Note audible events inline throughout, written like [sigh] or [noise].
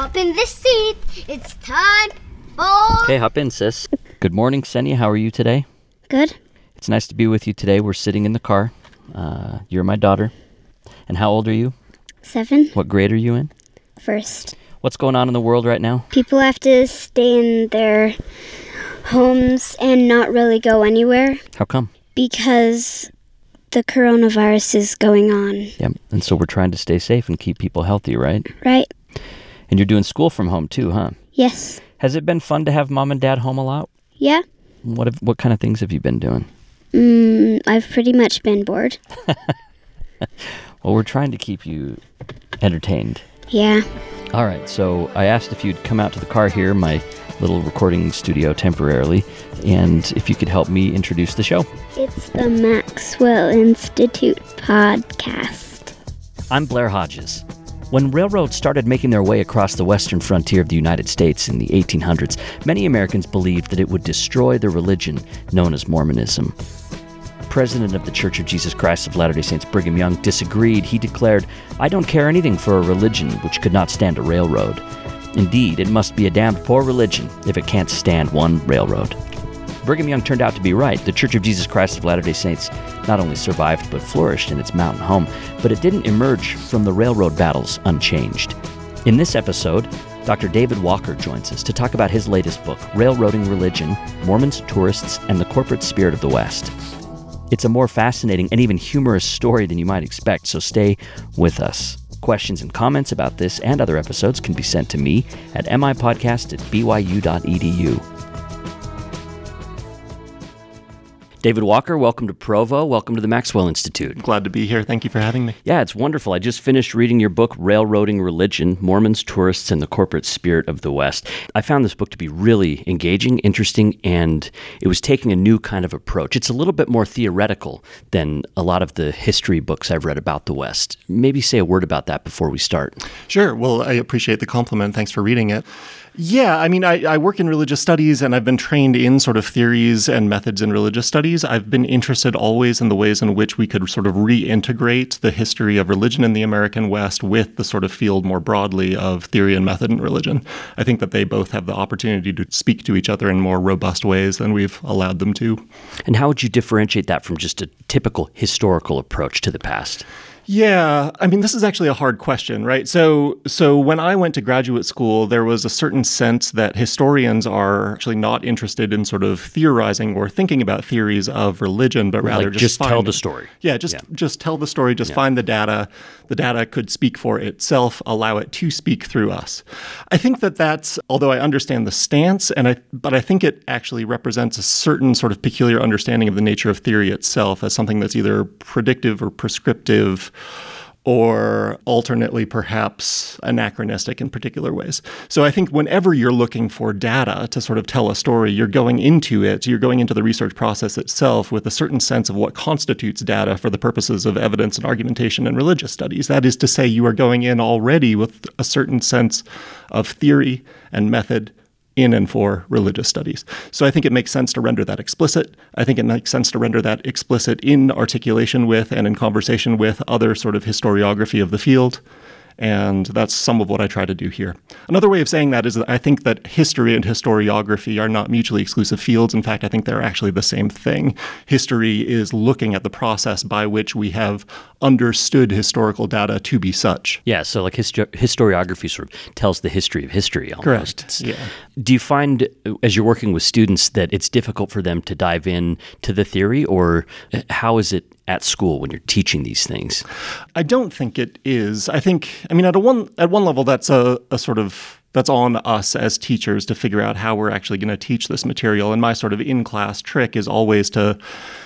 Hop in the seat. It's time for. Okay, hop in, sis. Good morning, Senya. How are you today? Good. It's nice to be with you today. We're sitting in the car. Uh, you're my daughter. And how old are you? Seven. What grade are you in? First. What's going on in the world right now? People have to stay in their homes and not really go anywhere How come? because the coronavirus is going on, Yep. And so we're trying to stay safe and keep people healthy, right? right? And you're doing school from home too, huh? Yes. Has it been fun to have mom and dad home a lot? Yeah. What have, what kind of things have you been doing? Mm, I've pretty much been bored. [laughs] Well, we're trying to keep you entertained. Yeah. All right, so I asked if you'd come out to the car here, my little recording studio temporarily, and if you could help me introduce the show. It's the Maxwell Institute podcast. I'm Blair Hodges. When railroads started making their way across the western frontier of the United States in the 1800s, many Americans believed that it would destroy the religion known as Mormonism. President of the Church of Jesus Christ of Latter day Saints, Brigham Young, disagreed. He declared, I don't care anything for a religion which could not stand a railroad. Indeed, it must be a damned poor religion if it can't stand one railroad. Brigham Young turned out to be right. The Church of Jesus Christ of Latter day Saints not only survived but flourished in its mountain home, but it didn't emerge from the railroad battles unchanged. In this episode, Dr. David Walker joins us to talk about his latest book, Railroading Religion Mormons, Tourists, and the Corporate Spirit of the West. It's a more fascinating and even humorous story than you might expect, so stay with us. Questions and comments about this and other episodes can be sent to me at mipodcast at byu.edu. David Walker, welcome to Provo. Welcome to the Maxwell Institute. Glad to be here. Thank you for having me. Yeah, it's wonderful. I just finished reading your book, Railroading Religion Mormons, Tourists, and the Corporate Spirit of the West. I found this book to be really engaging, interesting, and it was taking a new kind of approach. It's a little bit more theoretical than a lot of the history books I've read about the West. Maybe say a word about that before we start. Sure. Well, I appreciate the compliment. Thanks for reading it. Yeah, I mean, I, I, work in religious studies and I've been trained in sort of theories and methods in religious studies. I've been interested always in the ways in which we could sort of reintegrate the history of religion in the American West with the sort of field more broadly of theory and method in religion. I think that they both have the opportunity to speak to each other in more robust ways than we've allowed them to. And how would you differentiate that from just a typical historical approach to the past? Yeah, I mean this is actually a hard question, right? So so when I went to graduate school, there was a certain sense that historians are actually not interested in sort of theorizing or thinking about theories of religion, but rather like just, just tell the story. Yeah, just yeah. just tell the story, just yeah. find the data. The data could speak for itself, allow it to speak through us. I think that that's although I understand the stance and I but I think it actually represents a certain sort of peculiar understanding of the nature of theory itself as something that's either predictive or prescriptive or alternately perhaps anachronistic in particular ways. So I think whenever you're looking for data to sort of tell a story, you're going into it, you're going into the research process itself with a certain sense of what constitutes data for the purposes of evidence and argumentation in religious studies. That is to say, you are going in already with a certain sense of theory and method in and for religious studies. So I think it makes sense to render that explicit. I think it makes sense to render that explicit in articulation with and in conversation with other sort of historiography of the field. And that's some of what I try to do here. Another way of saying that is that I think that history and historiography are not mutually exclusive fields. In fact, I think they're actually the same thing. History is looking at the process by which we have understood historical data to be such. Yeah, so like histo- historiography sort of tells the history of history almost. Correct. Yeah. Do you find, as you're working with students, that it's difficult for them to dive in to the theory, or uh, how is it at school when you're teaching these things? I don't think it is. I think, I mean, at a one at one level, that's a, a sort of that's on us as teachers to figure out how we're actually going to teach this material. And my sort of in class trick is always to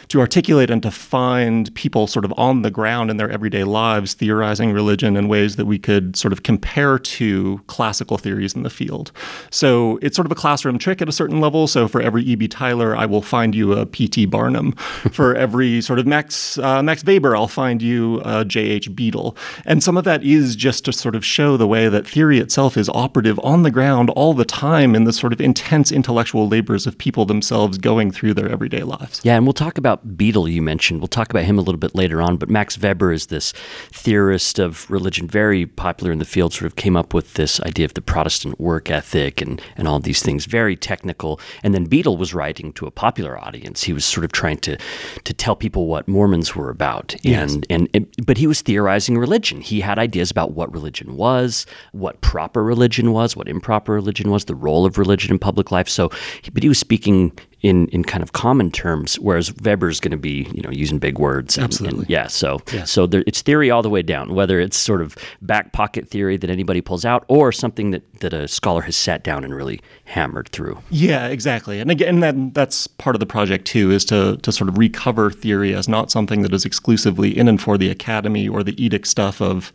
to articulate and to find people sort of on the ground in their everyday lives theorizing religion in ways that we could sort of compare to classical theories in the field. So it's sort of a classroom trick at a certain level. So for every E.B. Tylor, I will find you a P.T. Barnum. [laughs] for every sort of Max uh, Max Weber, I'll find you a J.H. Beadle. And some of that is just to sort of show the way that theory itself is operative on the ground all the time in the sort of intense intellectual labors of people themselves going through their everyday lives. Yeah, and we'll talk about Beadle, you mentioned. We'll talk about him a little bit later on. But Max Weber is this theorist of religion, very popular in the field, sort of came up with this idea of the Protestant work ethic and, and all these things, very technical. And then Beadle was writing to a popular audience. He was sort of trying to, to tell people what Mormons were about. Yes. And, and, and but he was theorizing religion. He had ideas about what religion was, what proper religion was, what improper religion was, the role of religion in public life. So, but he was speaking in, in kind of common terms, whereas Weber's going to be, you know, using big words. And, Absolutely. And yeah. So, Yeah. so there, it's theory all the way down, whether it's sort of back pocket theory that anybody pulls out or something that, that a scholar has sat down and really hammered through. Yeah, exactly. And again, that, that's part of the project too, is to, to sort of recover theory as not something that is exclusively in and for the academy or the edict stuff of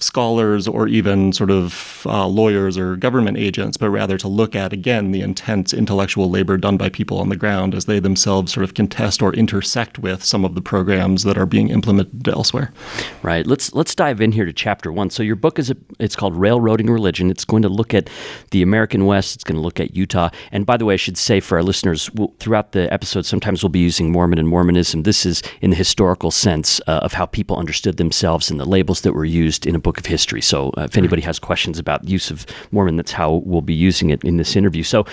scholars or even sort of uh, lawyers or government agents, but rather to look at, again, the intense intellectual labor done by people on the ground as they themselves sort of contest or intersect with some of the programs that are being implemented elsewhere. Right. Let's let's dive in here to chapter one. So your book is a, it's called Railroading Religion. It's going to look at the American West. It's going to look at Utah. And by the way, I should say for our listeners, we'll, throughout the episode, sometimes we'll be using Mormon and Mormonism. This is in the historical sense uh, of how people understood themselves and the labels that were used in a book of history. So uh, if anybody has questions about use of Mormon, that's how we'll be using it in this interview. So.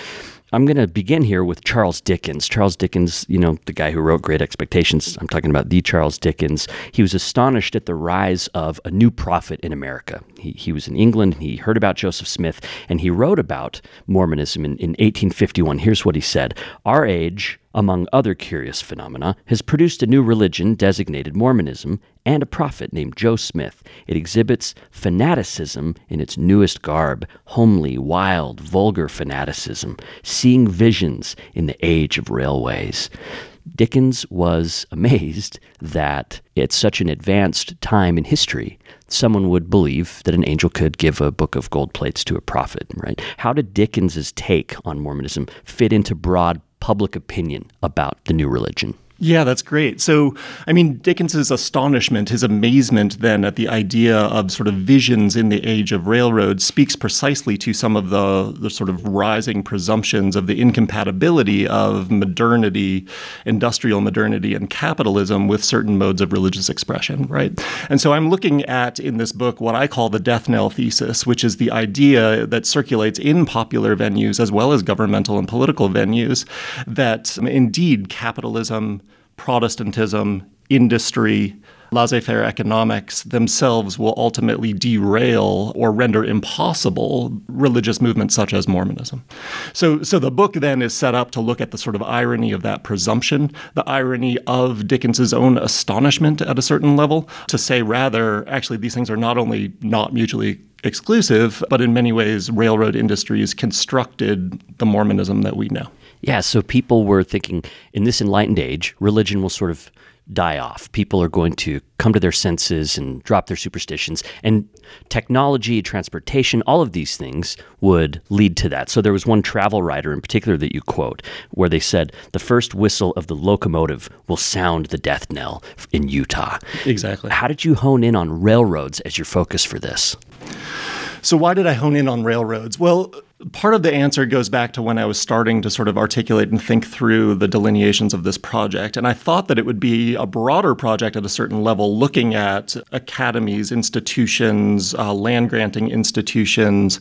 I'm going to begin here with Charles Dickens. Charles Dickens, you know, the guy who wrote Great Expectations. I'm talking about the Charles Dickens. He was astonished at the rise of a new prophet in America. He, he was in England, and he heard about Joseph Smith, and he wrote about Mormonism in, in 1851. Here's what he said Our age, among other curious phenomena, has produced a new religion designated Mormonism and a prophet named Joe Smith. It exhibits fanaticism in its newest garb, homely, wild, vulgar fanaticism, seeing visions in the age of railways. Dickens was [laughs] amazed that at such an advanced time in history, someone would believe that an angel could give a book of gold plates to a prophet, right? How did Dickens's take on Mormonism fit into broad public opinion about the new religion? Yeah, that's great. So, I mean, Dickens's astonishment, his amazement then at the idea of sort of visions in the age of railroads speaks precisely to some of the, the sort of rising presumptions of the incompatibility of modernity, industrial modernity, and capitalism with certain modes of religious expression, right? And so I'm looking at in this book what I call the death knell thesis, which is the idea that circulates in popular venues as well as governmental and political venues that indeed capitalism Protestantism, industry, laissez faire economics themselves will ultimately derail or render impossible religious movements such as Mormonism. So, so the book then is set up to look at the sort of irony of that presumption, the irony of Dickens's own astonishment at a certain level, to say rather, actually, these things are not only not mutually exclusive, but in many ways, railroad industries constructed the Mormonism that we know. Yeah, so people were thinking in this enlightened age, religion will sort of die off. People are going to come to their senses and drop their superstitions. And technology, transportation, all of these things would lead to that. So there was one travel writer in particular that you quote where they said, the first whistle of the locomotive will sound the death knell in Utah. Exactly. How did you hone in on railroads as your focus for this? So, why did I hone in on railroads? Well, part of the answer goes back to when I was starting to sort of articulate and think through the delineations of this project. And I thought that it would be a broader project at a certain level, looking at academies, institutions, uh, land granting institutions,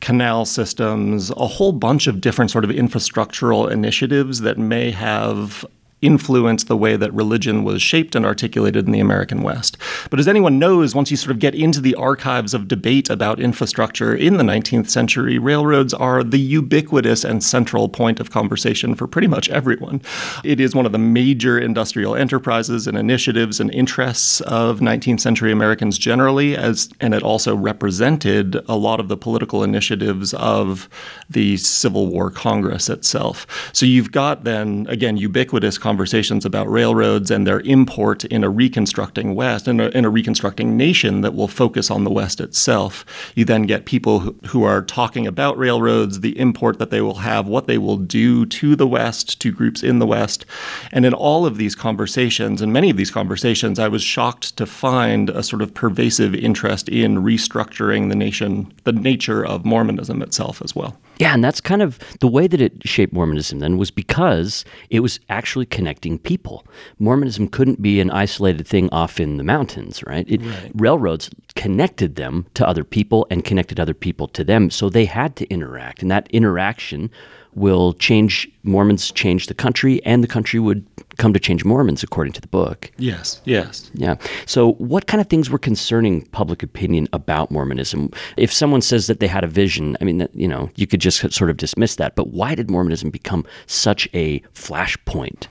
canal systems, a whole bunch of different sort of infrastructural initiatives that may have influenced the way that religion was shaped and articulated in the American West. But as anyone knows, once you sort of get into the archives of debate about infrastructure in the 19th century, railroads are the ubiquitous and central point of conversation for pretty much everyone. It is one of the major industrial enterprises and initiatives and interests of 19th century Americans generally, as and it also represented a lot of the political initiatives of the Civil War Congress itself. So you've got then again ubiquitous conversations about railroads and their import in a reconstructing West, in a, in a reconstructing nation that will focus on the West itself. You then get people who, are talking about railroads, the import that they will have, what they will do to the West, to groups in the West. And in all of these conversations, and many of these conversations, I was shocked to find a sort of pervasive interest in restructuring the nation, the nature of Mormonism itself as well. Yeah, and that's kind of the way that it shaped Mormonism then was because it was actually connecting people. Mormonism couldn't be an isolated thing off in the mountains, right? It, Right. Railroads connected them to other people and connected other people to them. So they had to interact. And that interaction will change Mormons change the country and the country would come to change Mormons according to the book. Yes, yes. Yeah. So, what kind of things were concerning public opinion about Mormonism? If someone says that they had a vision, I mean, that, you know, you could just sort of dismiss that. But why did Mormonism become such a flashpoint?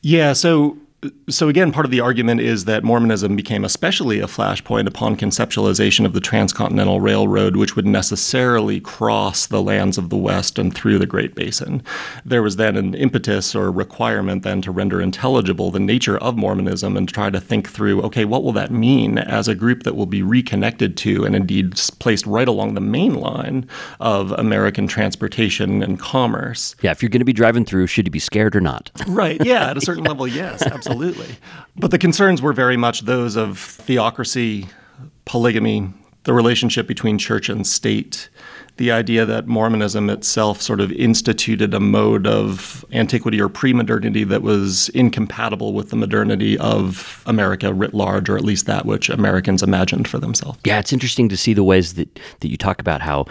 Yeah, so so again, part of the argument is that Mormonism became especially a flashpoint upon conceptualization of the Transcontinental Railroad, which would necessarily cross the lands of the West and through the Great Basin. There was then an impetus or requirement then to render intelligible the nature of Mormonism and try to think through, okay, what will that mean as a group that will be reconnected to and indeed placed right along the main line of American transportation and commerce? Yeah, if you're going to be driving through, should you be scared or not? Right. Yeah. At a [laughs] certain level, yes, absolutely. But the concerns were very much those of theocracy, polygamy, the relationship between church and state, the idea that Mormonism itself sort of instituted a mode of antiquity or pre modernity that was incompatible with the modernity of America writ large, or at least that which Americans imagined for themselves. Yeah, it's interesting to see the ways that, that you talk about how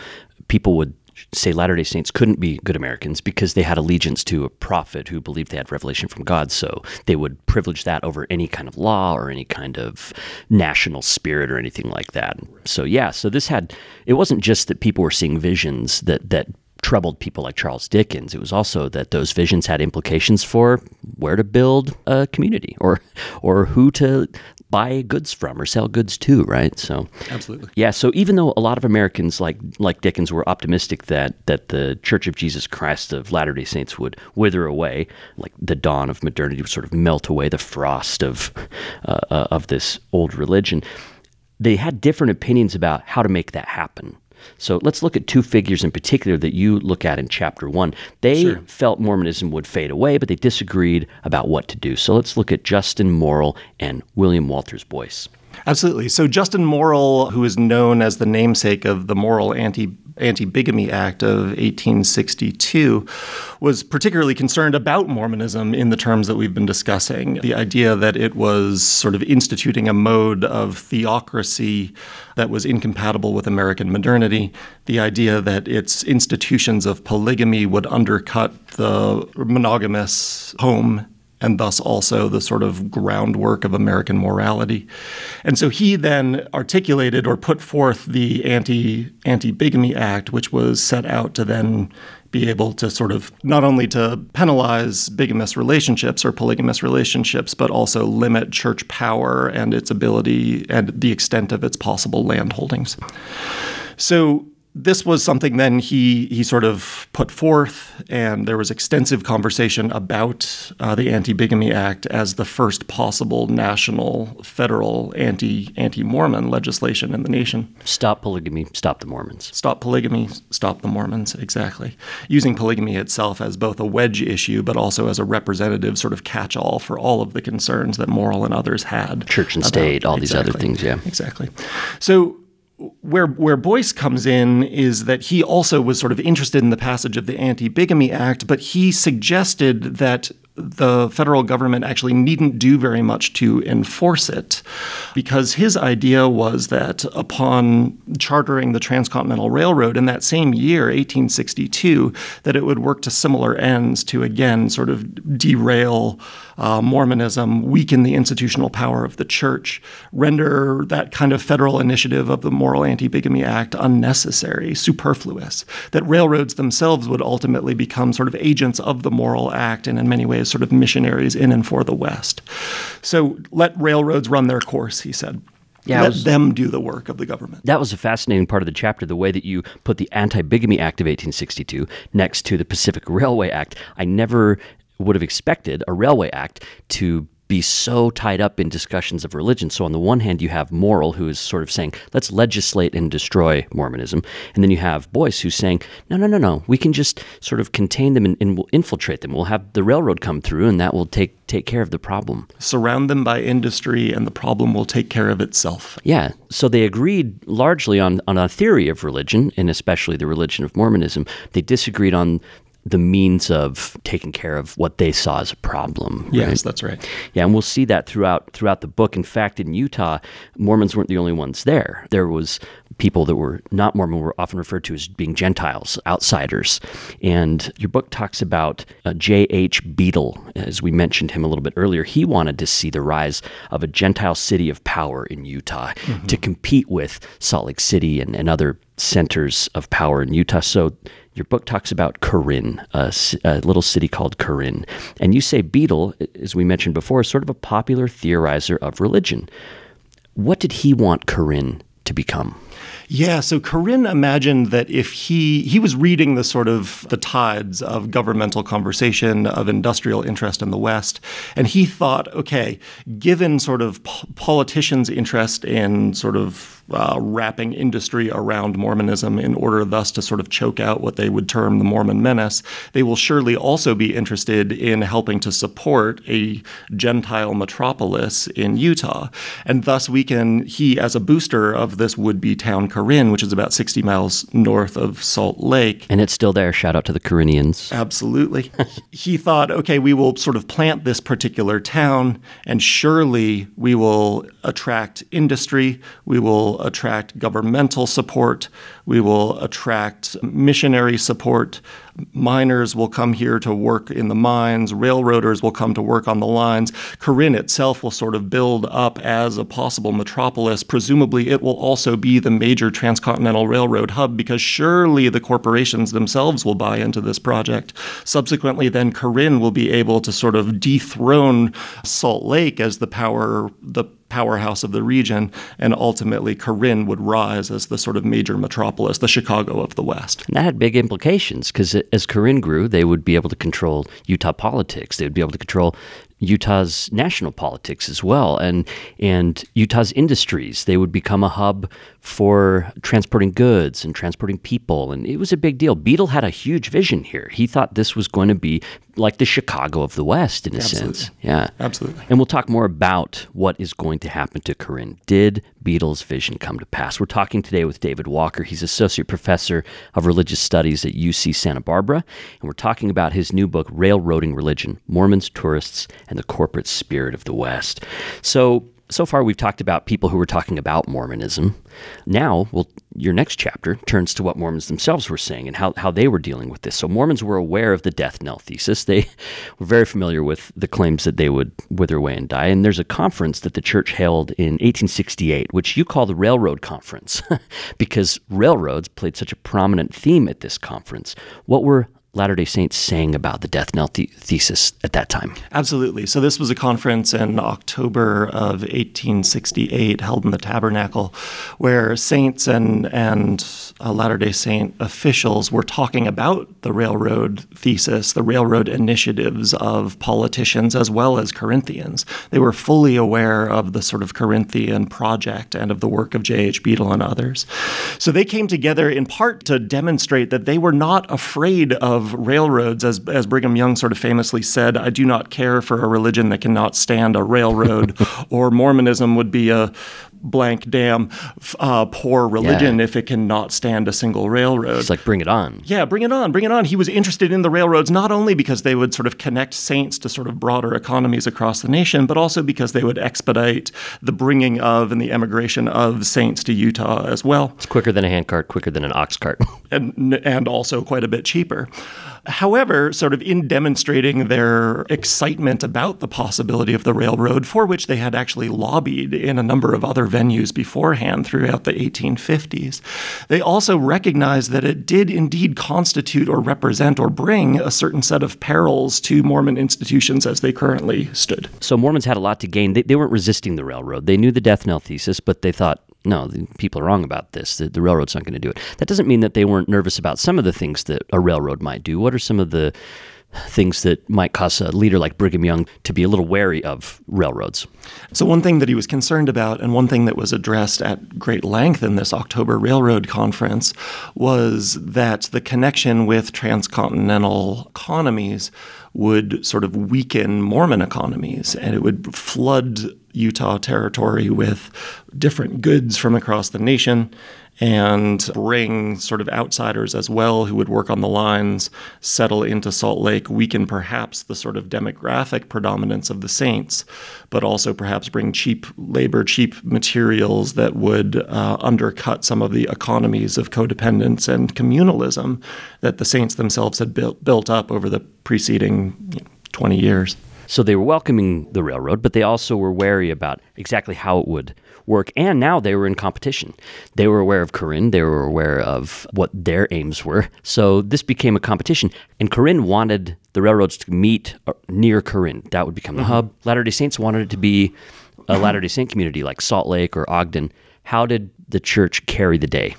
people would say Latter day Saints couldn't be good Americans because they had allegiance to a prophet who believed they had revelation from God. So they would privilege that over any kind of law or any kind of national spirit or anything like that. So, yeah, so this had, it wasn't just that people were seeing visions that, that, troubled people like Charles Dickens. It was also that those visions had implications for where to build a community or or who to buy goods from or sell goods to, right? So Absolutely. yeah, so even though a lot of Americans like like Dickens were optimistic that that the Church of Jesus Christ of Latter-day Saints would wither away, like the dawn of modernity would sort of melt away the frost of uh, uh, of this old religion, they had different opinions about how to make that happen. So let's look at two figures in particular that you look at in chapter one. They Sure. felt Mormonism would fade away, but they disagreed about what to do. So let's look at Justin Morrill and William Waters Boyce. Absolutely. So Justin Morrill, who is known as the namesake of the Morrill Anti Anti Bigamy Act of 1862, was particularly concerned about Mormonism in the terms that we've been discussing. The idea that it was sort of instituting a mode of theocracy that was incompatible with American modernity, the idea that its institutions of polygamy would undercut the monogamous home and thus also the sort of groundwork of American morality. And so he then articulated or put forth the anti anti bigamy act, which was set out to then be able to sort of not only to penalize bigamous relationships or polygamous relationships, but also limit church power and its ability and the extent of its possible land holdings. So this was something then he he sort of put forth, and there was extensive conversation about uh, the Anti-Bigamy Act as the first possible national federal anti anti Mormon legislation in the nation. Stop polygamy, stop the Mormons. Stop polygamy, stop the Mormons, exactly. Using polygamy itself as both a wedge issue, but also as a representative sort of catch all for all of the concerns that Morrill and others had. Church and about- state, all these other things, yeah. Exactly. So where where Boyce comes in is that he also was sort of interested in the passage of the Anti-Bigamy Act, but he suggested that the federal government actually needn't do very much to enforce it because his idea was that upon chartering the transcontinental railroad in that same year 1862 that it would work to similar ends to again sort of derail uh, Mormonism, weaken the institutional power of the church, render that kind of federal initiative of the Morrill Anti Bigamy Act unnecessary, superfluous, that railroads themselves would ultimately become sort of agents of the Morrill Act and in many ways sort of missionaries in and for the West. So let railroads run their course, he said. Yeah, let was- them do the work of the government. That was a fascinating part of the chapter, the way that you put the Anti Bigamy Act of 1862 next to the Pacific Railway Act. I never would have expected a Railway Act to be so tied up in discussions of religion. So, on the one hand, you have Morrill, who is sort of saying, let's legislate and destroy Mormonism. And then you have Boyce, who's saying, no, no, no, no, we can just sort of contain them and, and we'll infiltrate them. We'll have the railroad come through, and that will take, take care of the problem. Surround them by industry, and the problem will take care of itself. Yeah. So, they agreed largely on, on a theory of religion, and especially the religion of Mormonism. They disagreed on the means of taking care of what they saw as a problem. Yes, right? that's right. Yeah, and we'll see that throughout throughout the book. In fact, in Utah, Mormons weren't the only ones there. There was people that were not Mormon were often referred to as being Gentiles, outsiders. And your book talks about uh, J.H. Beadle, as we mentioned him a little bit earlier. He wanted to see the rise of a Gentile city of power in Utah mm-hmm. to compete with Salt Lake City and, and other centers of power in Utah. So your book talks about Corinne, a, a, little city called Corinne. And you say Beadle, as we mentioned before, is sort of a popular theorizer of religion. What did he want Corinne to become? Yeah, so Corinne imagined that if he he was reading the sort of the tides of governmental conversation of industrial interest in the West, and he thought, okay, given sort of politicians' interest in sort of uh, wrapping industry around Mormonism in order thus to sort of choke out what they would term the Mormon menace, they will surely also be interested in helping to support a Gentile metropolis in Utah. And thus we can, he as a booster of this would be town Corinne, which is about 60 miles north of Salt Lake. And it's still there. Shout out to the Corinthians. Absolutely. [laughs] he thought, okay, we will sort of plant this particular town, and surely we will attract industry. We will attract governmental support. We will attract missionary support. Miners will come here to work in the mines. Railroaders will come to work on the lines. Corinne itself will sort of build up as a possible metropolis. Presumably, it will also be the major transcontinental railroad hub because surely the corporations themselves will buy into this project. Subsequently, then Corinne will be able to sort of dethrone Salt Lake as the power, the powerhouse of the region, and ultimately Corinne would rise as the sort of major metropolis, the Chicago of the West. And that had big implications because as Corinne grew, they would be able to control Utah politics. They would be able to control Utah's national politics as well, and and Utah's industries. They would become a hub for transporting goods and transporting people, and it was a big deal. Beadle had a huge vision here. He thought this was going to be like the Chicago of the West in a Absolutely. sense. Yeah, absolutely. And we'll talk more about what is going to happen to Corinne. Did Beadle's vision come to pass? We're talking today with David Walker. He's associate professor of religious studies at UC Santa Barbara, and we're talking about his new book, Railroading Religion: Mormons, Tourists, and the Corporate Spirit of the West. So so far we've talked about people who were talking about Mormonism. Now, well, your next chapter turns to what Mormons themselves were saying and how, how they were dealing with this. So Mormons were aware of the death knell thesis. They [laughs] were very familiar with the claims that they would wither away and die. And there's a conference that the church held in 1868, which you call the Railroad Conference, [laughs] because railroads played such a prominent theme at this conference. What were Latter day Saints saying about the death knell th- thesis at that time? Absolutely. So, this was a conference in October of 1868 held in the Tabernacle where saints and, and uh, Latter day Saint officials were talking about the railroad thesis, the railroad initiatives of politicians as well as Corinthians. They were fully aware of the sort of Corinthian project and of the work of J.H. Beadle and others. So, they came together in part to demonstrate that they were not afraid of of railroads, as, as Brigham Young sort of famously said, I do not care for a religion that cannot stand a railroad, [laughs] or Mormonism would be a blank damn uh, poor religion yeah. if it cannot stand a single railroad. It's like bring it on. Yeah, bring it on, bring it on. He was interested in the railroads not only because they would sort of connect saints to sort of broader economies across the nation, but also because they would expedite the bringing of and the emigration of saints to Utah as well. It's quicker than a handcart, quicker than an ox cart, and and also quite a bit cheaper. However, sort of in demonstrating their excitement about the possibility of the railroad, for which they had actually lobbied in a number of other venues beforehand throughout the 1850s, they also recognized that it did indeed constitute or represent or bring a certain set of perils to Mormon institutions as they currently stood. So Mormons had a lot to gain. They, they weren't resisting the railroad. They knew the death knell thesis, but they thought, no, people are wrong about this. The, the, railroad's not going to do it. That doesn't mean that they weren't nervous about some of the things that a railroad might do. What are some of the things that might cause a leader like Brigham Young to be a little wary of railroads? So, one thing that he was concerned about, and one thing that was addressed at great length in this October Railroad Conference, was that the connection with transcontinental economies would sort of weaken Mormon economies and it would flood Utah territory with different goods from across the nation and bring sort of outsiders as well who would work on the lines, settle into Salt Lake, weaken perhaps the sort of demographic predominance of the Saints, but also perhaps bring cheap labor, cheap materials that would uh, undercut some of the economies of codependence and communalism that the Saints themselves had built, built up over the preceding you know, 20 years. So they were welcoming the railroad, but they also were wary about exactly how it would work. And now they were in competition. They were aware of Corinne, they were aware of what their aims were. So this became a competition. And Corinne wanted the railroads to meet uh, near Corinne. That would become the mm-hmm. hub. Latter day Saints wanted it to be a Latter day Saint community like Salt Lake or Ogden. How did the church carry the day?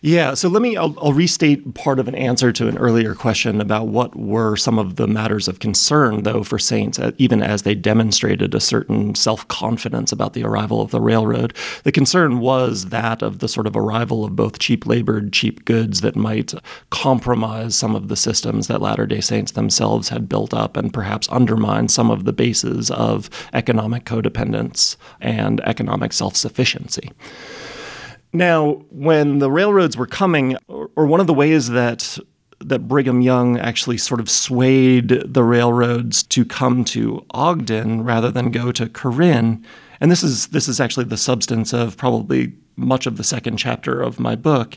Yeah, so let me, I'll, I'll, restate part of an answer to an earlier question about what were some of the matters of concern, though, for saints, uh, even as they demonstrated a certain self confidence about the arrival of the railroad. The concern was that of the sort of arrival of both cheap labored, cheap goods that might compromise some of the systems that Latter day Saints themselves had built up and perhaps undermine some of the bases of economic codependence and economic self sufficiency. Now, when the railroads were coming, or, one of the ways that that Brigham Young actually sort of swayed the railroads to come to Ogden rather than go to Corinne. And this is this is actually the substance of probably much of the second chapter of my book,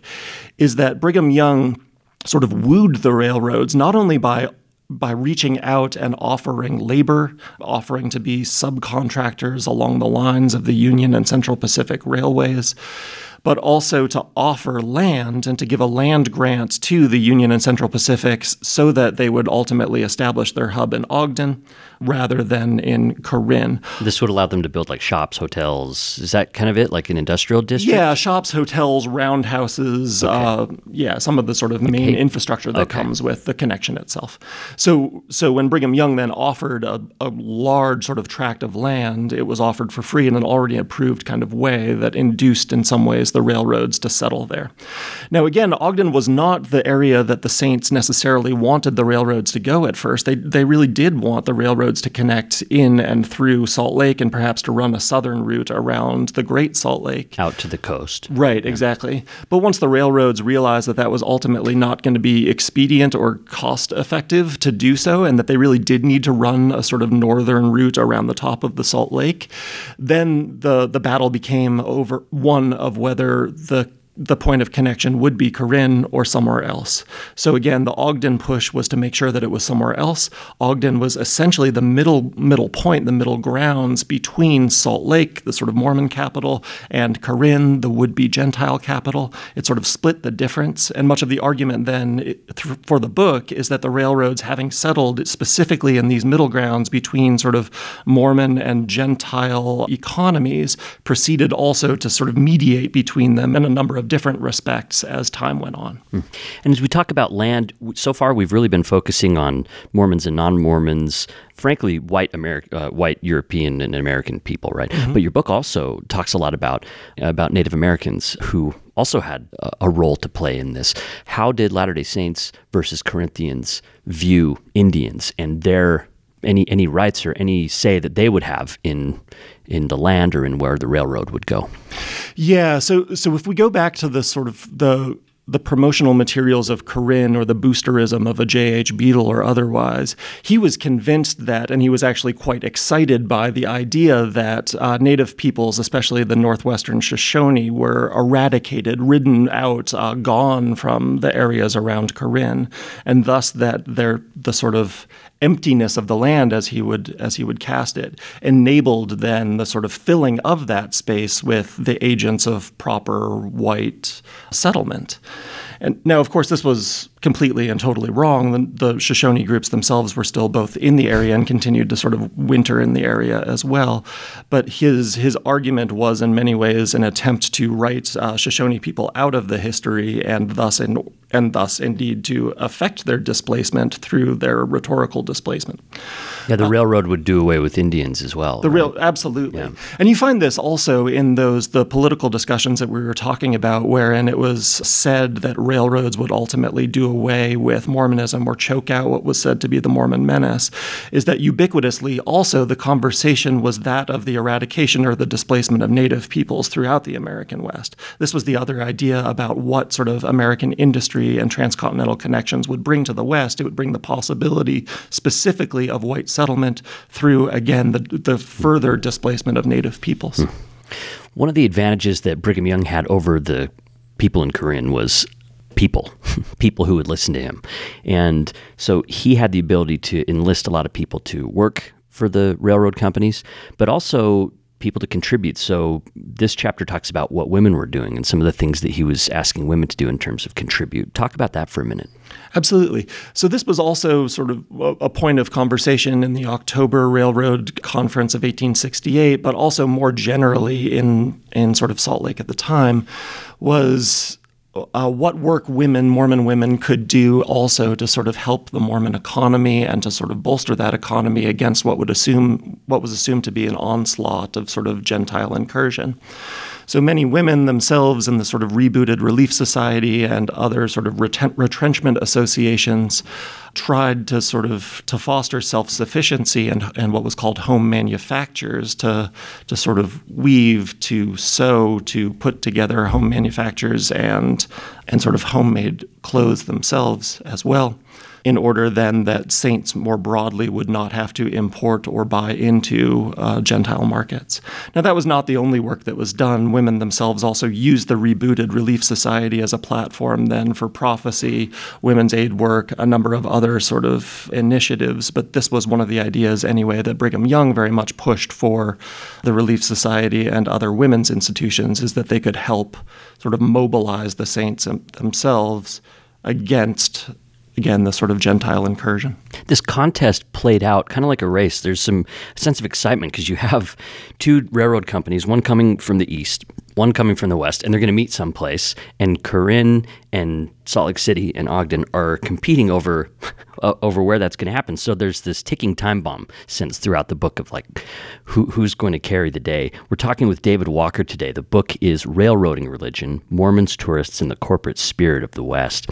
is that Brigham Young sort of wooed the railroads not only by by reaching out and offering labor, offering to be subcontractors along the lines of the Union and Central Pacific Railways, but also to offer land and to give a land grant to the Union and Central Pacifics so that they would ultimately establish their hub in Ogden rather than in Corinne. This would allow them to build like shops, hotels. Is that kind of it, like an industrial district? Yeah, shops, hotels, roundhouses. Okay. Uh, yeah, some of the sort of main infrastructure that okay. comes with the connection itself. So, so when Brigham Young then offered a, a large sort of tract of land, it was offered for free in an already approved kind of way that induced in some ways the railroads to settle there. Now, again, Ogden was not the area that the Saints necessarily wanted the railroads to go at first. They, they really did want the railroads to connect in and through Salt Lake and perhaps to run a southern route around the Great Salt Lake. Out to the coast. Right, yeah. exactly. But once the railroads realized that that was ultimately not going to be expedient or cost effective to do so, and that they really did need to run a sort of northern route around the top of the Salt Lake, then the, the battle became over one of whether whether the the point of connection would be Corinne or somewhere else. So again, the Ogden push was to make sure that it was somewhere else. Ogden was essentially the middle middle point, the middle grounds between Salt Lake, the sort of Mormon capital, and Corinne, the would-be Gentile capital. It sort of split the difference, and much of the argument then for the book is that the railroads, having settled specifically in these middle grounds between sort of Mormon and Gentile economies, proceeded also to sort of mediate between them in a number of of different respects as time went on. Hmm. And as we talk about land, so far we've really been focusing on Mormons and non-Mormons, frankly, white American, uh, white European and American people, right? Mm-hmm. But your book also talks a lot about about Native Americans who also had a, a role to play in this. How did Latter Day Saints versus Corinthians view Indians and their any any rights or any say that they would have in in the land or in where the railroad would go. Yeah, so so if we go back to the sort of the the promotional materials of Corinne or the boosterism of a J.H. Beadle or otherwise, he was convinced that, and he was actually quite excited by the idea that uh, native peoples, especially the northwestern Shoshone, were eradicated, ridden out, uh, gone from the areas around Corinne, and thus that their the sort of emptiness of the land as he would as he would cast it enabled then the sort of filling of that space with the agents of proper white settlement. And now, of course, this was completely and totally wrong. The, the, Shoshone groups themselves were still both in the area and continued to sort of winter in the area as well. But his his argument was in many ways an attempt to write uh, Shoshone people out of the history and thus in, and thus indeed to affect their displacement through their rhetorical displacement. Yeah, the uh, railroad would do away with Indians as well. The right? real absolutely. Yeah. And you find this also in those the political discussions that we were talking about wherein it was said that railroads would ultimately do away with Mormonism or choke out what was said to be the Mormon menace is that ubiquitously also the conversation was that of the eradication or the displacement of native peoples throughout the American West. This was the other idea about what sort of American industry and transcontinental connections would bring to the West. It would bring the possibility specifically of white settlement through, again, the, the further displacement of native peoples. Hmm. One of the advantages that Brigham Young had over the people in Corinne was people, [laughs] people who would listen to him. And so he had the ability to enlist a lot of people to work for the railroad companies, but also people to contribute. So this chapter talks about what women were doing and some of the things that he was asking women to do in terms of contribute. Talk about that for a minute. Absolutely. So this was also sort of a point of conversation in the October Railroad Conference of 1868, but also more generally in in sort of Salt Lake at the time was uh, what work women, Mormon women, could do also to sort of help the Mormon economy and to sort of bolster that economy against what would assume what was assumed to be an onslaught of sort of Gentile incursion. So many women themselves in the sort of rebooted Relief Society and other sort of retrenchment associations tried to sort of to foster self-sufficiency and, and what was called home manufactures to to sort of weave to sew to put together home manufactures and and sort of homemade clothes themselves as well in order then that saints more broadly would not have to import or buy into uh, Gentile markets. Now, that was not the only work that was done. Women themselves also used the rebooted Relief Society as a platform then for prophecy, women's aid work, a number of other sort of initiatives. But this was one of the ideas, anyway, that Brigham Young very much pushed for the Relief Society and other women's institutions is that they could help sort of mobilize the saints themselves against again the sort of Gentile incursion. This contest played out kind of like a race. There's some sense of excitement because you have two railroad companies, one coming from the east, one coming from the west, and they're going to meet someplace. And Corinne and Salt Lake City and Ogden are competing over [laughs] uh, over where that's going to happen. So there's this ticking time bomb since throughout the book of like who, who's going to carry the day. We're talking with David Walker today. The book is Railroading Religion: Mormons, Tourists, and the Corporate Spirit of the West.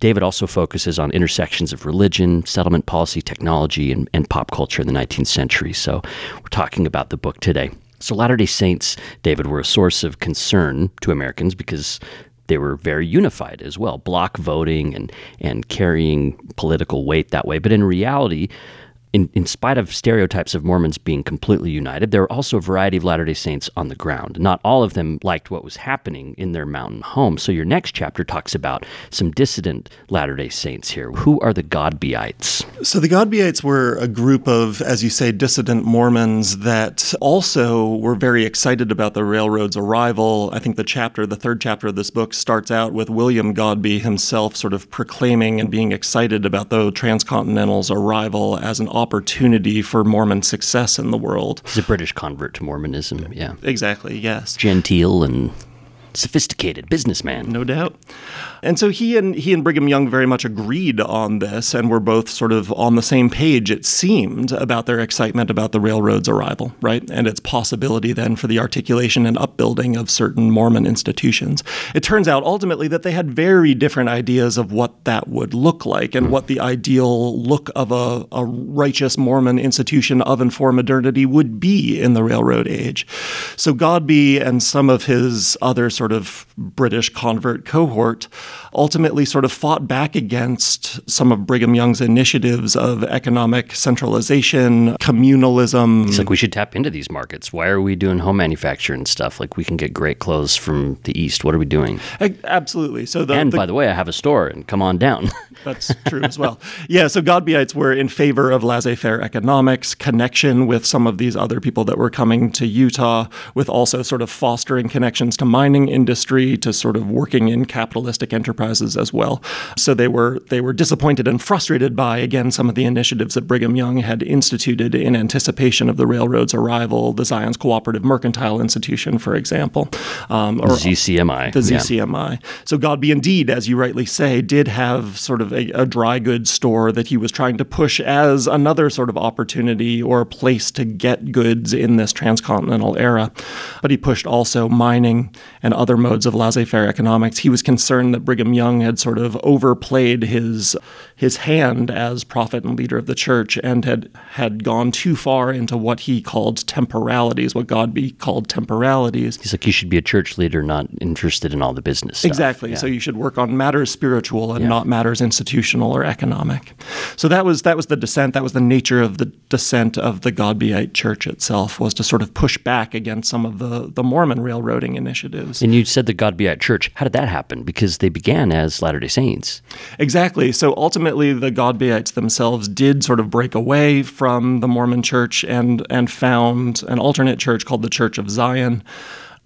David also focuses on intersections of religion, settlement policy, technology, and, and pop culture in the 19th century. So we're talking about the book today. So Latter day Saints, David, were a source of concern to Americans because they were very unified as well, block voting and, and carrying political weight that way. But in reality, in, in spite of stereotypes of Mormons being completely united, there were also a variety of Latter day Saints on the ground. Not all of them liked what was happening in their mountain home. So, your next chapter talks about some dissident Latter day Saints here. Who are the Godbeites? So, the Godbeites were a group of, as you say, dissident Mormons that also were very excited about the railroad's arrival. I think the chapter, the third chapter of this book, starts out with William Godbe himself sort of proclaiming and being excited about the transcontinental's arrival as an opportunity for Mormon success in the world. He's a British convert to Mormonism, yeah. Exactly, yes. Genteel and sophisticated businessman. No doubt. And so he and he and Brigham Young very much agreed on this and were both sort of on the same page it seemed about their excitement about the railroad's arrival, right? And its possibility then for the articulation and upbuilding of certain Mormon institutions. It turns out ultimately that they had very different ideas of what that would look like and mm. what the ideal look of a, a righteous Mormon institution of and for modernity would be in the railroad age. So Godbe and some of his other sort sort of British convert cohort, ultimately sort of fought back against some of Brigham Young's initiatives of economic centralization, communalism. It's like we should tap into these markets. Why are we doing home manufacturing stuff? Like we can get great clothes from the East. What are we doing? Absolutely. So the, and the, by the way, I have a store and come on down. [laughs] that's true as well. Yeah. So Godbeites were in favor of laissez-faire economics, connection with some of these other people that were coming to Utah, with also sort of fostering connections to mining industry to sort of working in capitalistic enterprises as well. So they were they were disappointed and frustrated by again some of the initiatives that Brigham Young had instituted in anticipation of the railroad's arrival, the Zion's Cooperative Mercantile Institution, for example, um, or ZCMI. The ZCMI. Yeah. So Godbe, indeed, as you rightly say, did have sort of a, a dry goods store that he was trying to push as another sort of opportunity or place to get goods in this transcontinental era. But he pushed also mining and other modes of laissez-faire economics. He was concerned that Brigham Young had sort of overplayed his his hand as prophet and leader of the church and had had gone too far into what he called temporalities, what Godbe called temporalities. He's like you should be a church leader, not interested in all the business stuff. Exactly. Yeah. So you should work on matters spiritual and yeah. not matters institutional or economic. So that was that was the dissent. That was the nature of the dissent of the Godbeite church itself was to sort of push back against some of the the Mormon railroading initiatives. And you said the Godbeite church. How did that happen? Because they began as Latter Day Saints. Exactly. So ultimately, the Godbeites themselves did sort of break away from the Mormon church and and found an alternate church called the Church of Zion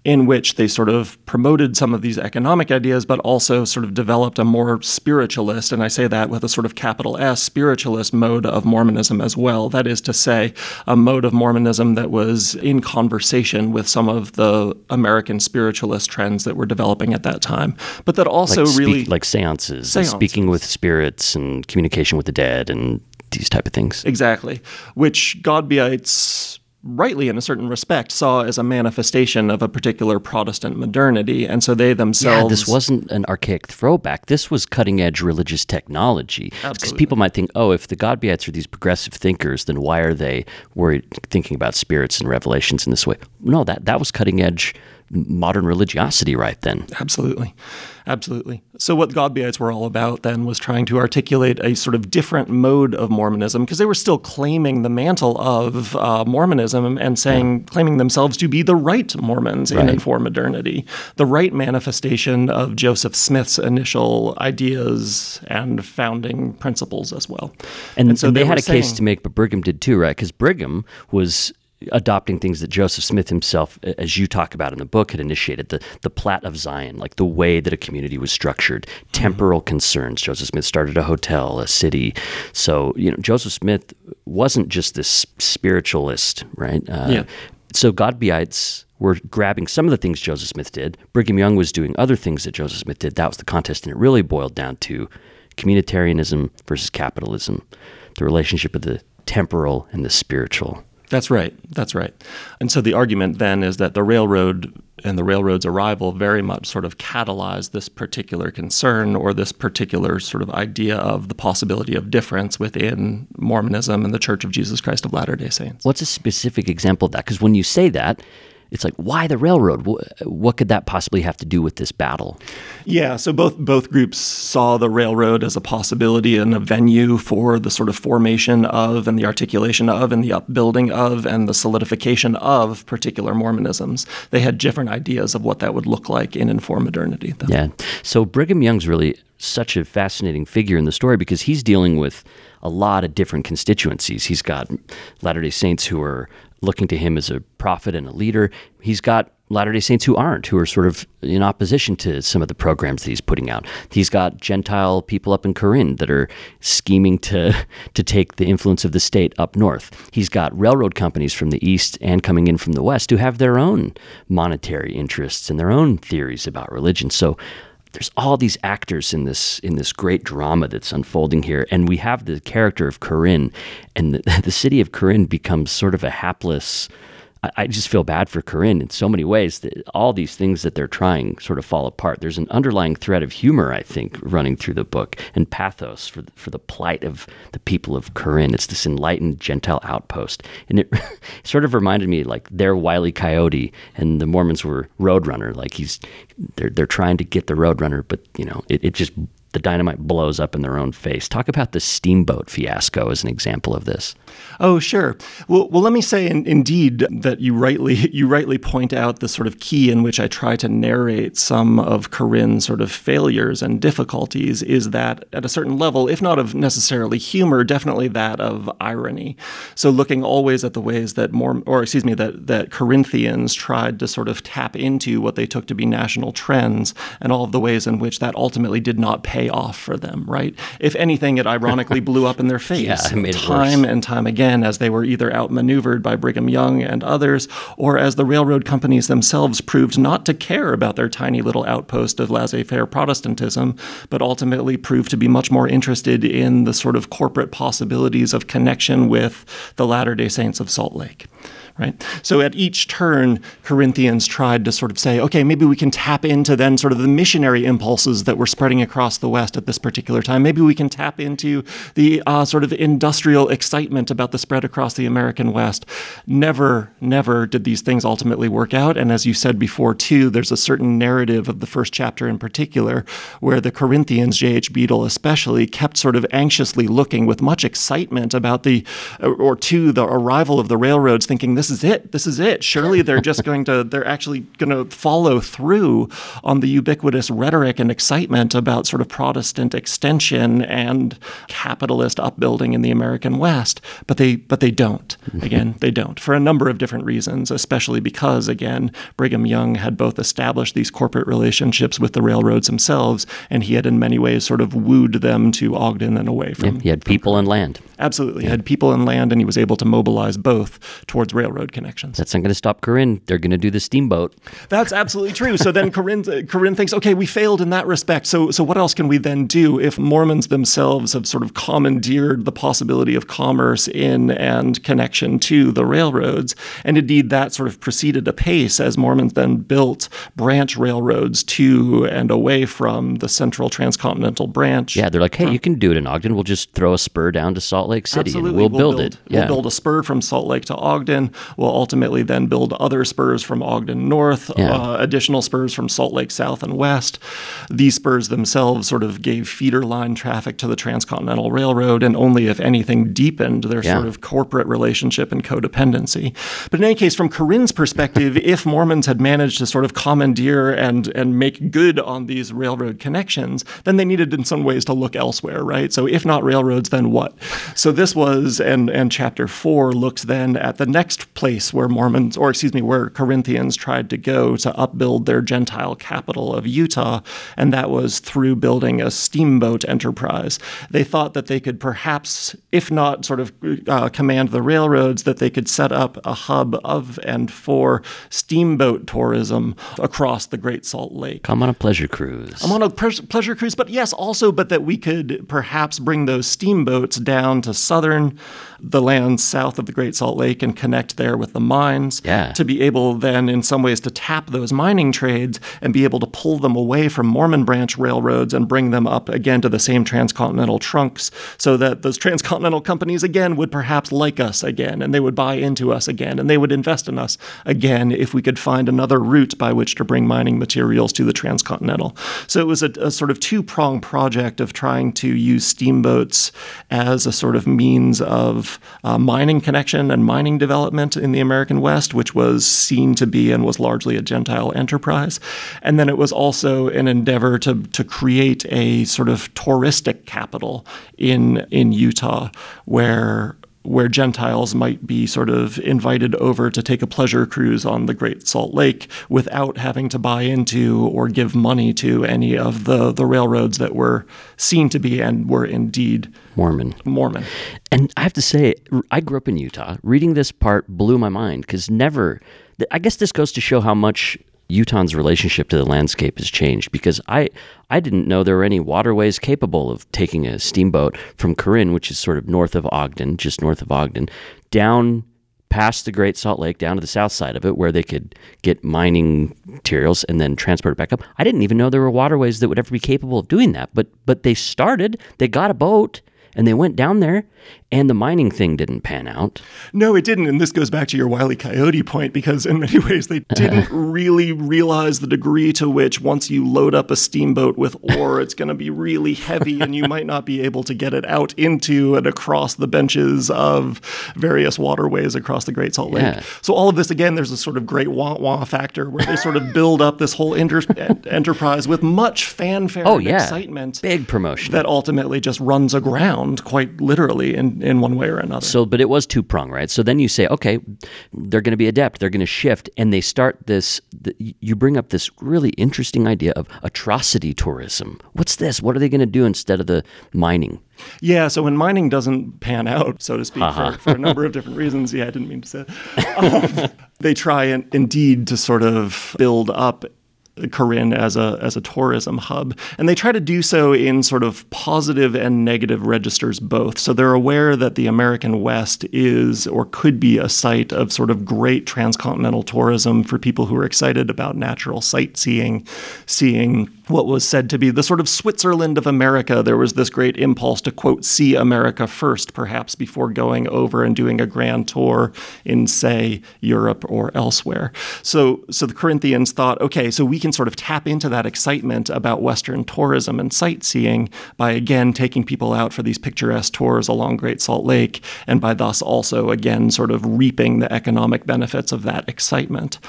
in which they sort of promoted some of these economic ideas, but also sort of developed a more spiritualist, and I say that with a sort of capital S, spiritualist mode of Mormonism as well. That is to say, a mode of Mormonism that was in conversation with some of the American spiritualist trends that were developing at that time, but that also like really. like seances, seances. speaking with spirits and communication with the dead and these type of things. Exactly, which Godbeites rightly in a certain respect saw as a manifestation of a particular Protestant modernity and so they themselves Yeah, this wasn't an archaic throwback. This was cutting edge religious technology. Because people might think, "Oh, if the Godbeites are these progressive thinkers, then why are they worried thinking about spirits and revelations in this way?" No, that that was cutting edge modern religiosity right then. Absolutely. Absolutely. So, what Godbeites were all about then was trying to articulate a sort of different mode of Mormonism because they were still claiming the mantle of uh, Mormonism and saying, claiming themselves to be the right Mormons right. in for Modernity, the right manifestation of Joseph Smith's initial ideas and founding principles as well. And, and so and they, they had a saying, case to make, but Brigham did too, right? Because Brigham was adopting things that Joseph Smith himself, as you talk about in the book, had initiated the the plat of Zion, like the way that a community was structured, temporal mm-hmm. concerns. Joseph Smith started a hotel, a city. So you know, Joseph Smith wasn't just this spiritualist, right? Uh, yeah. So Godbeites were grabbing some of the things Joseph Smith did. Brigham Young was doing other things that Joseph Smith did. That was the contest, and it really boiled down to communitarianism versus capitalism, the relationship of the temporal and the spiritual. That's right. That's right. And so the argument then is that the railroad and the railroad's arrival very much sort of catalyzed this particular concern or this particular sort of idea of the possibility of difference within Mormonism and the Church of Jesus Christ of Latter day Saints. What's a specific example of that? Because when you say that, it's like why the railroad what could that possibly have to do with this battle yeah so both both groups saw the railroad as a possibility and a venue for the sort of formation of and the articulation of and the upbuilding of and the solidification of particular mormonisms they had different ideas of what that would look like in informed modernity though. yeah so brigham young's really such a fascinating figure in the story because he's dealing with a lot of different constituencies. He's got Latter day Saints who are looking to him as a prophet and a leader. He's got Latter day Saints who aren't, who are sort of in opposition to some of the programs that he's putting out. He's got Gentile people up in Corinne that are scheming to, [laughs] to take the influence of the state up north. He's got railroad companies from the east and coming in from the west who have their own monetary interests and their own theories about religion. So there's all these actors in this in this great drama that's unfolding here, and we have the character of Corinne, and the, [laughs] the city of Corinne becomes sort of a hapless I, just feel bad for Corinne in so many ways. That all these things that they're trying sort of fall apart. There's an underlying thread of humor, I think, running through the book, and pathos for for the plight of the people of Corinne. It's this enlightened Gentile outpost, and it [laughs] sort of reminded me like they're Wiley Coyote, and the Mormons were Roadrunner. Like he's they're they're trying to get the Roadrunner, but you know it, it just the dynamite blows up in their own face. Talk about the steamboat fiasco as an example of this. Oh, sure. Well, well, let me say, in, indeed, that you rightly [laughs] you rightly point out the sort of key in which I try to narrate some of Corinne's sort of failures and difficulties is that at a certain level, if not of necessarily humor, definitely that of irony. So looking always at the ways that more, or excuse me, that that Corinthians tried to sort of tap into what they took to be national trends, and all of the ways in which that ultimately did not pay off for them. Right? If anything, it ironically [laughs] blew up in their face Yeah, it made it time and time again as they were either outmaneuvered by Brigham Young and others, or as the railroad companies themselves proved not to care about their tiny little outpost of laissez faire Protestantism, but ultimately proved to be much more interested in the sort of corporate possibilities of connection with the Latter day Saints of Salt Lake. Right. So at each turn, Corinthians tried to sort of say, okay, maybe we can tap into then sort of the missionary impulses that were spreading across the West at this particular time. Maybe we can tap into the uh, sort of industrial excitement about the spread across the American West. Never, never did these things ultimately work out. And as you said before, too, there's a certain narrative of the first chapter in particular where the Corinthians, J.H. Beadle especially, kept sort of anxiously looking with much excitement about the, or to the arrival of the railroads, thinking, this is it, this is it. Surely they're just [laughs] going to, they're actually going to follow through on the ubiquitous rhetoric and excitement about sort of Protestant extension and capitalist upbuilding in the American West. But they, but they don't. [laughs] Again, they don't for a number of different reasons, especially because, again, Brigham Young had both established these corporate relationships with the railroads themselves, and he had in many ways sort of wooed them to Ogden and away from. He had people and land. Absolutely. He had people and land, and he was able to mobilize both towards railroad connections. That's not going to stop Corinne. They're going to do the steamboat. That's absolutely true. So then Corinne, uh, Corinne thinks, okay, we failed in that respect. So, so what else can we then do if Mormons themselves have sort of commandeered the possibility of commerce in and connection to the railroads? And indeed, that sort of proceeded apace as Mormons then built branch railroads to and away from the central transcontinental branch. Yeah, they're like, hey, you can do it in Ogden. We'll just throw a spur down to Salt Lake City Absolutely. and we'll, build, it. Yeah. We'll build a spur from Salt Lake to Ogden. We'll ultimately then build other spurs from Ogden north, Yeah. uh, additional spurs from Salt Lake south and west. These spurs themselves sort of gave feeder line traffic to the Transcontinental Railroad and only, if anything, deepened their Yeah. sort of corporate relationship and codependency. But in any case, from Corinne's perspective, [laughs] if Mormons had managed to sort of commandeer and, and make good on these railroad connections, then they needed in some ways to look elsewhere, right? So if not railroads, then what? So this was, and, and chapter four looks then at the next place where Mormons, or excuse me, where Corinthians tried to go to upbuild their Gentile capital of Utah, and that was through building a steamboat enterprise. They thought that they could perhaps, if not sort of uh, command the railroads, that they could set up a hub of and for steamboat tourism across the Great Salt Lake. Come on a pleasure cruise. I'm on a pres- pleasure cruise, but yes, also, but that we could perhaps bring those steamboats down to southern, the lands south of the Great Salt Lake, and connect there with the mines. Yeah. To be able then, in some ways, to tap those mining trades and be able to pull them away from Mormon branch railroads and bring them up again to the same transcontinental trunks, so that those transcontinental companies again would perhaps like us again, and they would buy into us again, and they would invest in us again if we could find another route by which to bring mining materials to the transcontinental. So it was a, a sort of two pronged project of trying to use steamboats as a sort of means of uh, mining connection and mining development in the American West, which was seen to be and was largely a Gentile enterprise. And then it was also an endeavor to, to create a sort of touristic capital in, in Utah where where Gentiles might be sort of invited over to take a pleasure cruise on the Great Salt Lake without having to buy into or give money to any of the, the railroads that were seen to be and were indeed Mormon. Mormon. And I have to say, I grew up in Utah. Reading this part blew my mind because never, I guess this goes to show how much Utahns' relationship to the landscape has changed because I, I didn't know there were any waterways capable of taking a steamboat from Corinne, which is sort of north of Ogden, just north of Ogden, down past the Great Salt Lake down to the south side of it where they could get mining materials and then transport it back up. I didn't even know there were waterways that would ever be capable of doing that. But but they started, they got a boat and they went down there And the mining thing didn't pan out. No, it didn't. And this goes back to your Wile E. Coyote point because, in many [laughs] ways, they didn't [laughs] really realize the degree to which once you load up a steamboat with ore, it's going to be really heavy and you might not be able to get it out into and across the benches of various waterways across the Great Salt Lake. Yeah. So, all of this, again, there's a sort of great wah wah factor where they sort of build up this whole inter- [laughs] enterprise with much fanfare Oh, and yeah. excitement Big promotion. that ultimately just runs aground quite literally in, in one way or another. So, but it was two prong, right? So then you say, okay, they're going to be adept, they're going to shift, and they start this. The, you bring up this really interesting idea of atrocity tourism. What's this? What are they going to do instead of the mining? Yeah, so when mining doesn't pan out, so to speak, for, for a number of different reasons, yeah, I didn't mean to say [laughs] um, they try and indeed to sort of build up Corinne as a as a tourism hub, and they try to do so in sort of positive and negative registers both. So they're aware that the American West is or could be a site of sort of great transcontinental tourism for people who are excited about natural sightseeing, seeing what was said to be the sort of Switzerland of America. There was this great impulse to quote see America first, perhaps before going over and doing a grand tour in say Europe or elsewhere. So so the Corinthians thought, okay, so we can sort of tap into that excitement about Western tourism and sightseeing by again taking people out for these picturesque tours along Great Salt Lake, and by thus also again sort of reaping the economic benefits of that excitement.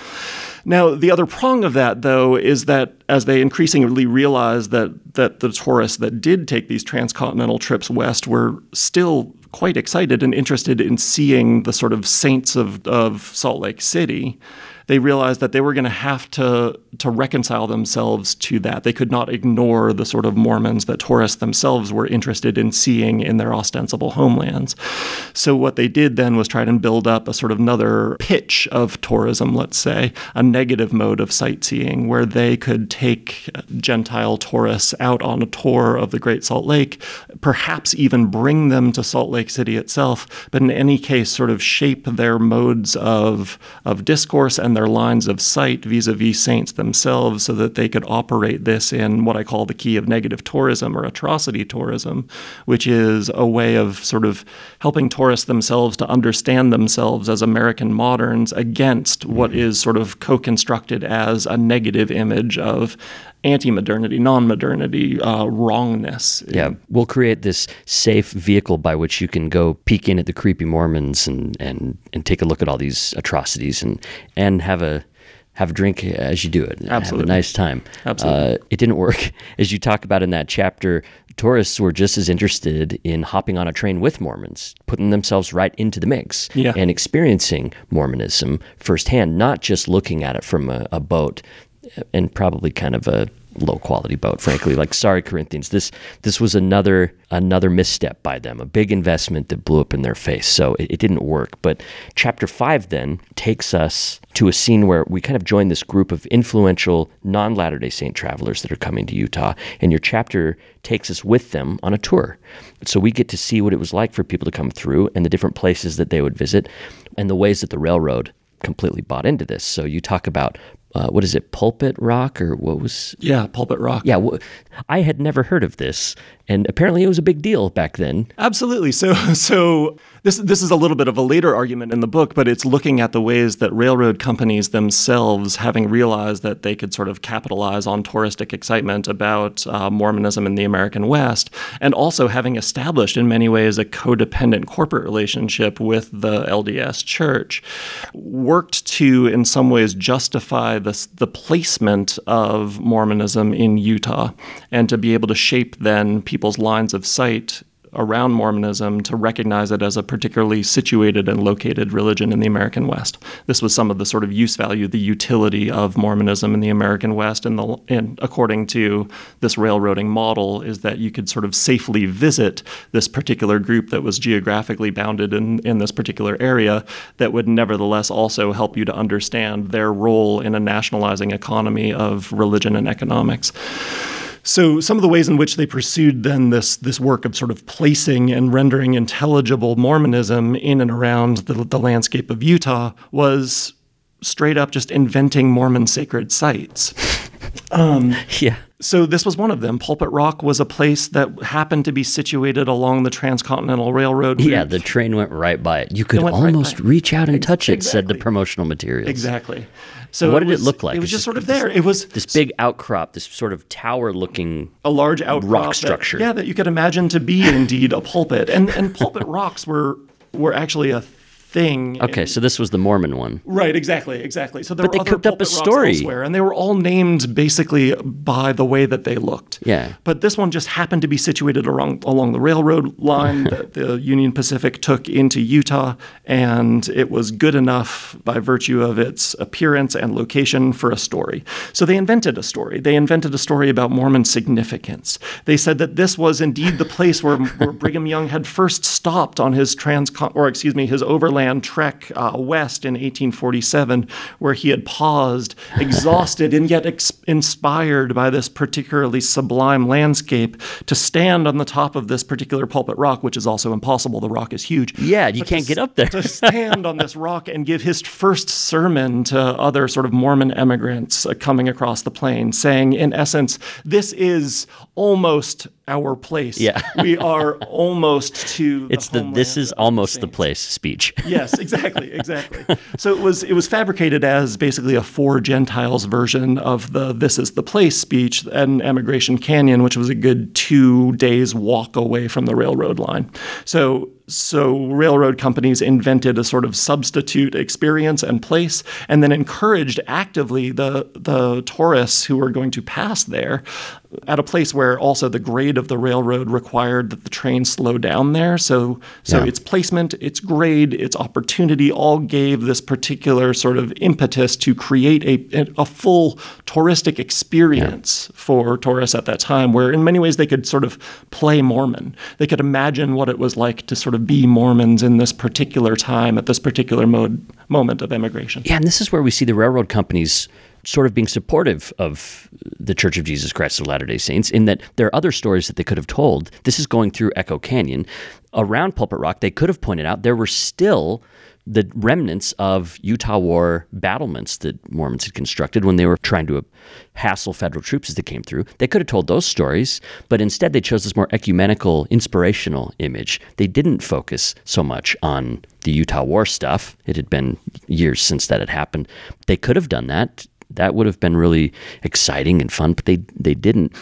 Now, the other prong of that, though, is that as they increasingly realized that that the tourists that did take these transcontinental trips west were still quite excited and interested in seeing the sort of saints of, of Salt Lake City, they realized that they were going to have to to reconcile themselves to that. They could not ignore the sort of Mormons that tourists themselves were interested in seeing in their ostensible homelands. So what they did then was try to build up a sort of another pitch of tourism, let's say, a negative mode of sightseeing where they could take Gentile tourists out on a tour of the Great Salt Lake, perhaps even bring them to Salt Lake City itself, but in any case sort of shape their modes of of discourse and their lines of sight vis-a-vis saints themselves so that they could operate this in what I call the key of negative tourism or atrocity tourism, which is a way of sort of helping tourists themselves to understand themselves as American moderns against what is sort of co-constructed as a negative image of anti-modernity, non-modernity, uh, wrongness. Yeah, we'll create this safe vehicle by which you can go peek in at the creepy Mormons and and and take a look at all these atrocities and and have a have a drink as you do it. Absolutely. have a nice time. Absolutely. Uh, it didn't work, [laughs] as you talk about in that chapter. Tourists were just as interested in hopping on a train with Mormons, putting themselves right into the mix, Yeah. and experiencing Mormonism firsthand, not just looking at it from a, a boat and probably kind of a low quality boat frankly like sorry corinthians this this was another another misstep by them a big investment that blew up in their face so it, it didn't work but chapter 5 then takes us to a scene where we kind of join this group of influential non Latter day Saint travelers that are coming to Utah, and your chapter takes us with them on a tour. So we get to see what it was like for people to come through and the different places that they would visit and the ways that the railroad completely bought into this. So you talk about uh, what is it, Pulpit Rock, or what was? Yeah, Pulpit Rock. Yeah, wh- I had never heard of this, and apparently it was a big deal back then. Absolutely. So, [laughs] so this this is a little bit of a later argument in the book, but it's looking at the ways that railroad companies themselves, having realized that they could sort of capitalize on touristic excitement about uh, Mormonism in the American West, and also having established in many ways a codependent corporate relationship with the LDS Church, worked to in some ways justify the the placement of Mormonism in Utah, and to be able to shape then people's lines of sight around Mormonism to recognize it as a particularly situated and located religion in the American West. This was some of the sort of use value, the utility of Mormonism in the American West, and, the, and according to this railroading model, is that you could sort of safely visit this particular group that was geographically bounded in, in this particular area that would nevertheless also help you to understand their role in a nationalizing economy of religion and economics. So some of the ways in which they pursued then this this work of sort of placing and rendering intelligible Mormonism in and around the, the landscape of Utah was straight up just inventing Mormon sacred sites. [laughs] Yeah. So this was one of them. Pulpit Rock was a place that happened to be situated along the Transcontinental Railroad. Yeah, the train went right by it. You could right almost by reach out and touch it, said the promotional materials. exactly. So What did it was- look like? It was It's just sort of this- there. It was This big outcrop, this sort of tower looking. a large outcrop rock that- structure. yeah, that you could imagine to be indeed a pulpit, and and pulpit [laughs] rocks were were actually a thing. Okay, so this was the Mormon one. Right, exactly, exactly. So there But were they cooked up a story. elsewhere, and they were all named basically by the way that they looked. Yeah. But this one just happened to be situated along along the railroad line [laughs] that the Union Pacific took into Utah, and it was good enough by virtue of its appearance and location for a story. So they invented a story. They invented a story about Mormon significance. They said that this was indeed the place where, where [laughs] Brigham Young had first stopped on his trans or excuse me his overland trek uh, west in 1847, where he had paused, exhausted and yet ex- inspired by this particularly sublime landscape, to stand on the top of this particular pulpit rock, which is also impossible. The rock is huge. Yeah, you But can't get up there. to stand on this rock and give his first sermon to other sort of Mormon emigrants uh, coming across the plain, saying, in essence, this is almost our place. Yeah. [laughs] we are almost to. It's the this is almost the saints." place speech. [laughs] yes, exactly, exactly. So it was it was fabricated as basically a for Gentiles version of the "This is the place" speech and Emigration Canyon, which was a good two days walk away from the railroad line. So so railroad companies invented a sort of substitute experience and place, and then encouraged actively the the tourists who were going to pass there at a place where also the grade of the railroad required that the train slow down there. So so Yeah. its placement, its grade, its opportunity all gave this particular sort of impetus to create a, a full touristic experience for tourists at that time, where in many ways they could sort of play Mormon. They could imagine what it was like to sort of be Mormons in this particular time at this particular mode, moment of emigration. Yeah, and this is where we see the railroad companies sort of being supportive of the Church of Jesus Christ of Latter day Saints in that there are other stories that they could have told. This is going through Echo Canyon. Around Pulpit Rock, they could have pointed out there were still the remnants of Utah War battlements that Mormons had constructed when they were trying to hassle federal troops as they came through. They could have told those stories, but instead they chose this more ecumenical, inspirational image. They didn't focus so much on the Utah War stuff. It had been years since that had happened. They could have done that. That would have been really exciting and fun, but they they didn't.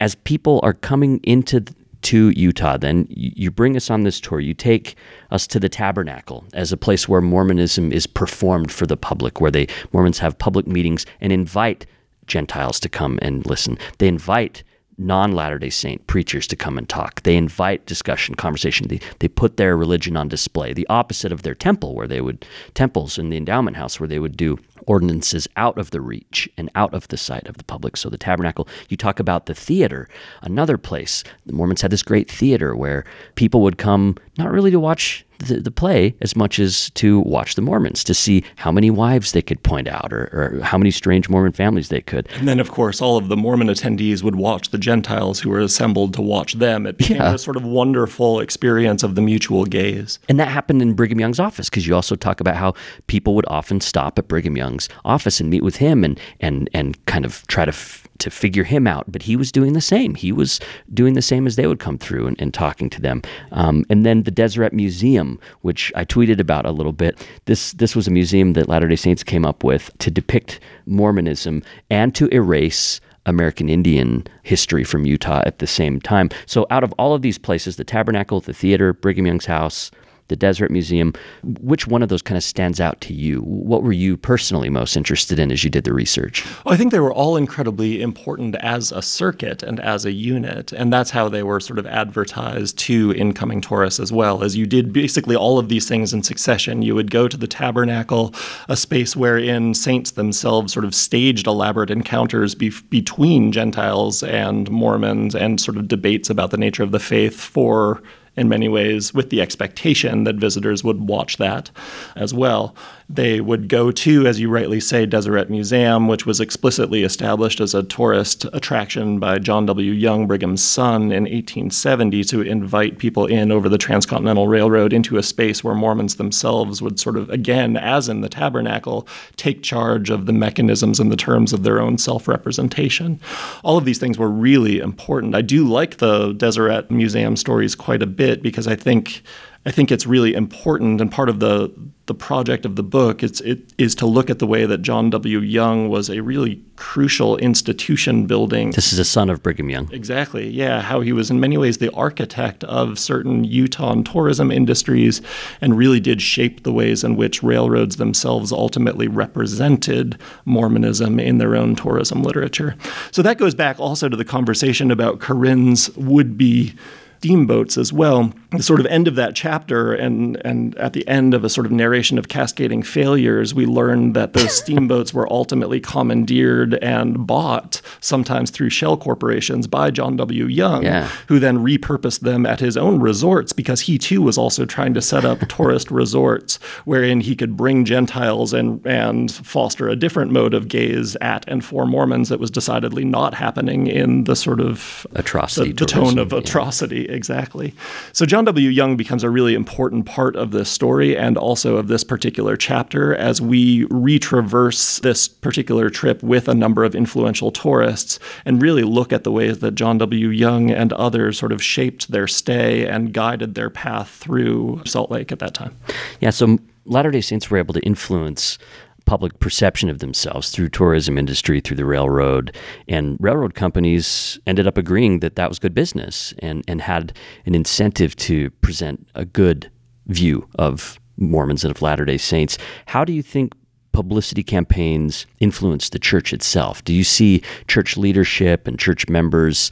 As people are coming into to Utah, then you bring us on this tour. You take us to the Tabernacle as a place where Mormonism is performed for the public, where they Mormons have public meetings and invite Gentiles to come and listen. They invite non Latter day Saint preachers to come and talk. They invite discussion, conversation. They, they put their religion on display, the opposite of their temple, where they would, temples in the endowment house, where they would do ordinances out of the reach and out of the sight of the public. So the tabernacle, you talk about the theater, another place. The Mormons had this great theater where people would come not really to watch the, the play as much as to watch the Mormons, to see how many wives they could point out or, or how many strange Mormon families they could. And then, of course, all of the Mormon attendees would watch the Gentiles who were assembled to watch them. It became Yeah. a sort of wonderful experience of the mutual gaze. And that happened in Brigham Young's office because you also talk about how people would often stop at Brigham Young's office and meet with him and and and kind of try to f- to figure him out. But he was doing the same. He was doing the same as they would come through and, and talking to them. Um, and then the Deseret Museum, which I tweeted about a little bit. This this was a museum that Latter Day Saints came up with to depict Mormonism and to erase American Indian history from Utah at the same time. So, out of all of these places, the Tabernacle, the theater, Brigham Young's house, the Deseret Museum, which one of those kind of stands out to you? What were you personally most interested in as you did the research? Well, I think they were all incredibly important as a circuit and as a unit, and that's how they were sort of advertised to incoming tourists as well. As you did basically all of these things in succession, you would go to the tabernacle, a space wherein saints themselves sort of staged elaborate encounters be- between Gentiles and Mormons, and sort of debates about the nature of the faith for in many ways with the expectation that visitors would watch that as well. They would go to, as you rightly say, Deseret Museum, which was explicitly established as a tourist attraction by John W. Young, Brigham's son, in 1870 to invite people in over the Transcontinental Railroad into a space where Mormons themselves would sort of, again, as in the tabernacle, take charge of the mechanisms and the terms of their own self representation. All of these things were really important. I do like the Deseret Museum stories quite a bit because I think I think it's really important and part of the the project of the book it's, it is to look at the way that John W. Young was a really crucial institution building. This is a son of Brigham Young. Exactly. Yeah, how he was in many ways the architect of certain Utah tourism industries and really did shape the ways in which railroads themselves ultimately represented Mormonism in their own tourism literature. So that goes back also to the conversation about Corinne's would be steamboats as well. The sort of end of that chapter, and and at the end of a sort of narration of cascading failures, we learn that those [laughs] steamboats were ultimately commandeered and bought, sometimes through shell corporations, by John W. Young, Yeah. who then repurposed them at his own resorts because he too was also trying to set up [laughs] tourist resorts wherein he could bring Gentiles and and foster a different mode of gaze at and for Mormons that was decidedly not happening in the sort of Atrocity the, the tone of yeah. Exactly. So john w. Young becomes a really important part of this story and also of this particular chapter as we retraverse this particular trip with a number of influential tourists and really look at the ways that john w. Young and others sort of shaped their stay and guided their path through salt lake at that time. Yeah, so Latter day Saints were able to influence public perception of themselves through tourism industry, through the railroad, and railroad companies ended up agreeing that that was good business and, and had an incentive to present a good view of Mormons and of Latter day Saints. How do you think publicity campaigns influence the church itself? Do you see church leadership and church members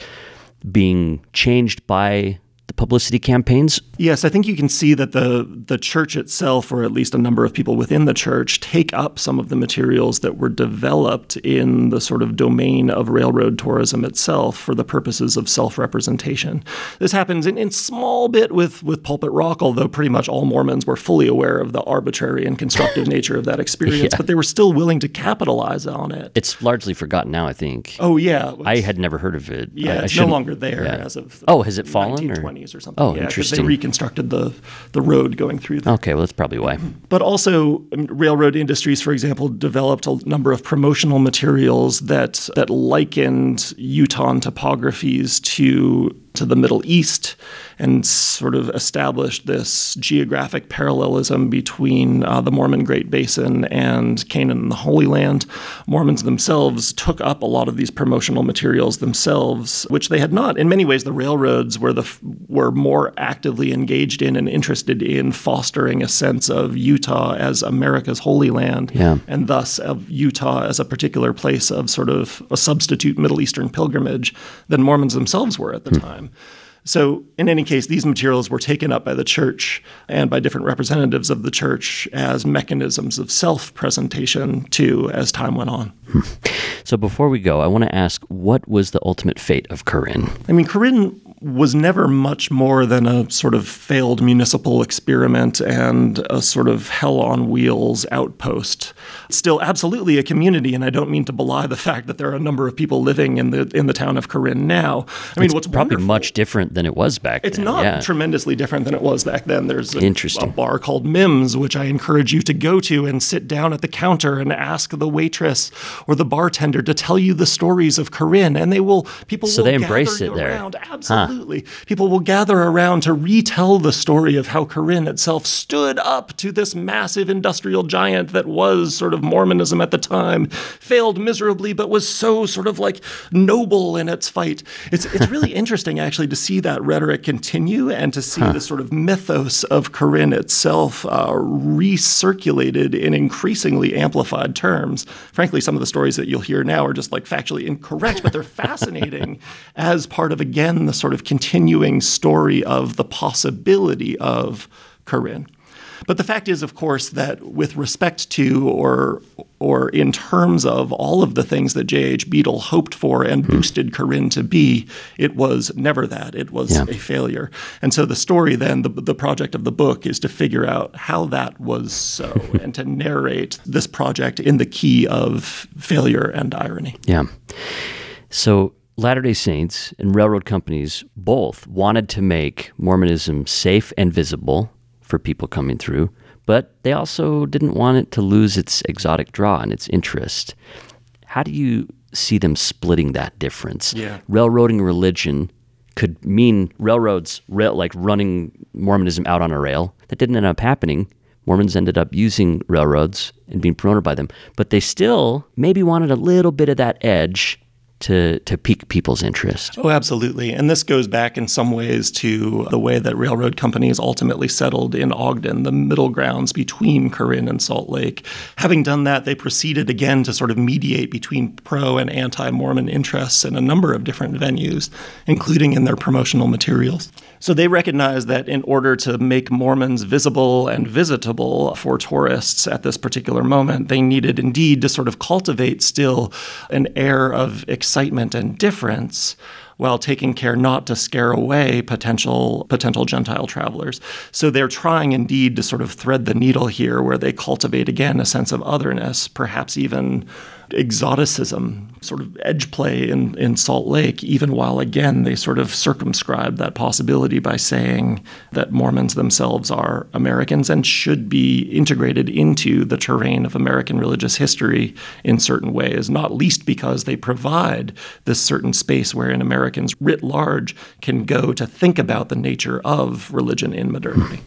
being changed by the publicity campaigns? Yes, I think you can see that the the church itself, or at least a number of people within the church, take up some of the materials that were developed in the sort of domain of railroad tourism itself for the purposes of self-representation. This happens in, in small bit with with Pulpit Rock, although pretty much all Mormons were fully aware of the arbitrary and constructive [laughs] nature of that experience, Yeah. but they were still willing to capitalize on it. It's largely forgotten now, I think. oh yeah, I had never heard of it. Yeah, I it's no longer there yeah. as of Oh, has it fallen, or- 1920s or, something. Oh, yeah, interesting. They reconstructed the the road going through there. Okay, well, that's probably why. But also, um, railroad industries, for example, developed a number of promotional materials that that likened Utah topographies to to the Middle East, and sort of established this geographic parallelism between uh, the Mormon Great Basin and Canaan and the Holy Land. Mormons themselves took up a lot of these promotional materials themselves, which they had not. In many ways, the railroads were the f- were more actively engaged in and interested in fostering a sense of Utah as America's holy land, Yeah. and thus of Utah as a particular place of sort of a substitute Middle Eastern pilgrimage than Mormons themselves were at the time. So, in any case, these materials were taken up by the church and by different representatives of the church as mechanisms of self presentation, too, as time went on. [laughs] So before we go, I want to ask what was the ultimate fate of Corinne? I mean, Corinne was never much more than a sort of failed municipal experiment and a sort of hell on wheels outpost. Still, absolutely a community, and I don't mean to belie the fact that there are a number of people living in the in the town of Corinne now. I mean, what's Probably much different than it was back It's then. It's not yeah. tremendously different than it was back then. There's a, a bar called Mims, which I encourage you to go to and sit down at the counter and ask the waitress or the bartender to tell you the stories of Corinne, and they will. People So will they embrace it there. around. Absolutely, people will gather around to retell the story of how Corinne itself stood up to this massive industrial giant that was sort of Mormonism at the time, failed miserably, but was so sort of like noble in its fight. It's it's really [laughs] interesting actually to see that rhetoric continue and to see the sort of mythos of Corinne itself uh, recirculated in increasingly amplified terms. Frankly, some of the stories that you'll hear now are just like factually incorrect, but they're [laughs] fascinating as part of again the sort of continuing story of the possibility of Corinne. But the fact is, of course, that with respect to or or in terms of all of the things that J.H. Beadle hoped for and hmm. boosted Corinne to be, it was never that. It was yeah. a failure. And so the story then, the, the project of the book, is to figure out how that was so [laughs] and to narrate this project in the key of failure and irony. Yeah. So Latter day Saints and railroad companies both wanted to make Mormonism safe and visible for people coming through, but they also didn't want it to lose its exotic draw and its interest. How do you see them splitting that difference? Yeah. Railroading religion could mean railroads rail, like running Mormonism out on a rail. That didn't end up happening. Mormons ended up using railroads and being promoted by them, but they still maybe wanted a little bit of that edge to, to pique people's interest. Oh, absolutely. And this goes back in some ways to the way that railroad companies ultimately settled in Ogden, the middle grounds between Corinne and Salt Lake. Having done that, they proceeded again to sort of mediate between pro and anti Mormon interests in a number of different venues, including in their promotional materials. So they recognized that in order to make Mormons visible and visitable for tourists at this particular moment, they needed indeed to sort of cultivate still an air of excitement and difference while taking care not to scare away potential potential Gentile travelers. So they're trying indeed to sort of thread the needle here where they cultivate again a sense of otherness, perhaps even exoticism, sort of edge play in, in Salt Lake, even while again they sort of circumscribe that possibility by saying that Mormons themselves are Americans and should be integrated into the terrain of American religious history in certain ways, not least because they provide this certain space wherein Americans writ large can go to think about the nature of religion in modernity.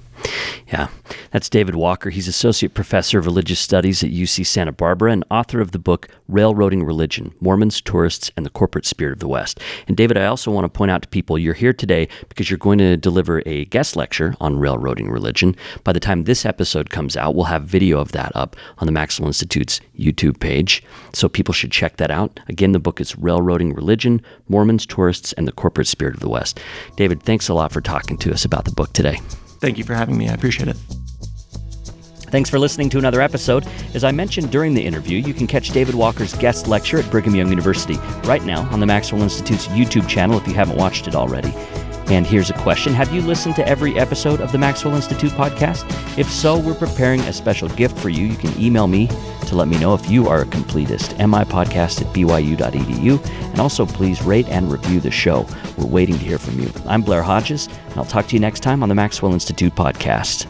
Yeah, that's David Walker. He's Associate Professor of Religious Studies at UC Santa Barbara and author of the book Railroading Religion Mormons, Tourists, and the Corporate Spirit of the West. And David, I also want to point out to people you're here today because you're going to deliver a guest lecture on railroading religion. By the time this episode comes out, we'll have video of that up on the Maxwell Institute's YouTube page. So people should check that out. Again, the book is Railroading Religion Mormons, Tourists, and the Corporate Spirit of the West. David, thanks a lot for talking to us about the book today. Thank you for having me. I appreciate it. Thanks for listening to another episode. As I mentioned during the interview, you can catch David Walker's guest lecture at Brigham Young University right now on the Maxwell Institute's YouTube channel if you haven't watched it already. And here's a question Have you listened to every episode of the Maxwell Institute podcast? If so, we're preparing a special gift for you. You can email me to let me know if you are a completist. mipodcast at byu.edu. And also, please rate and review the show. We're waiting to hear from you. I'm Blair Hodges, and I'll talk to you next time on the Maxwell Institute podcast.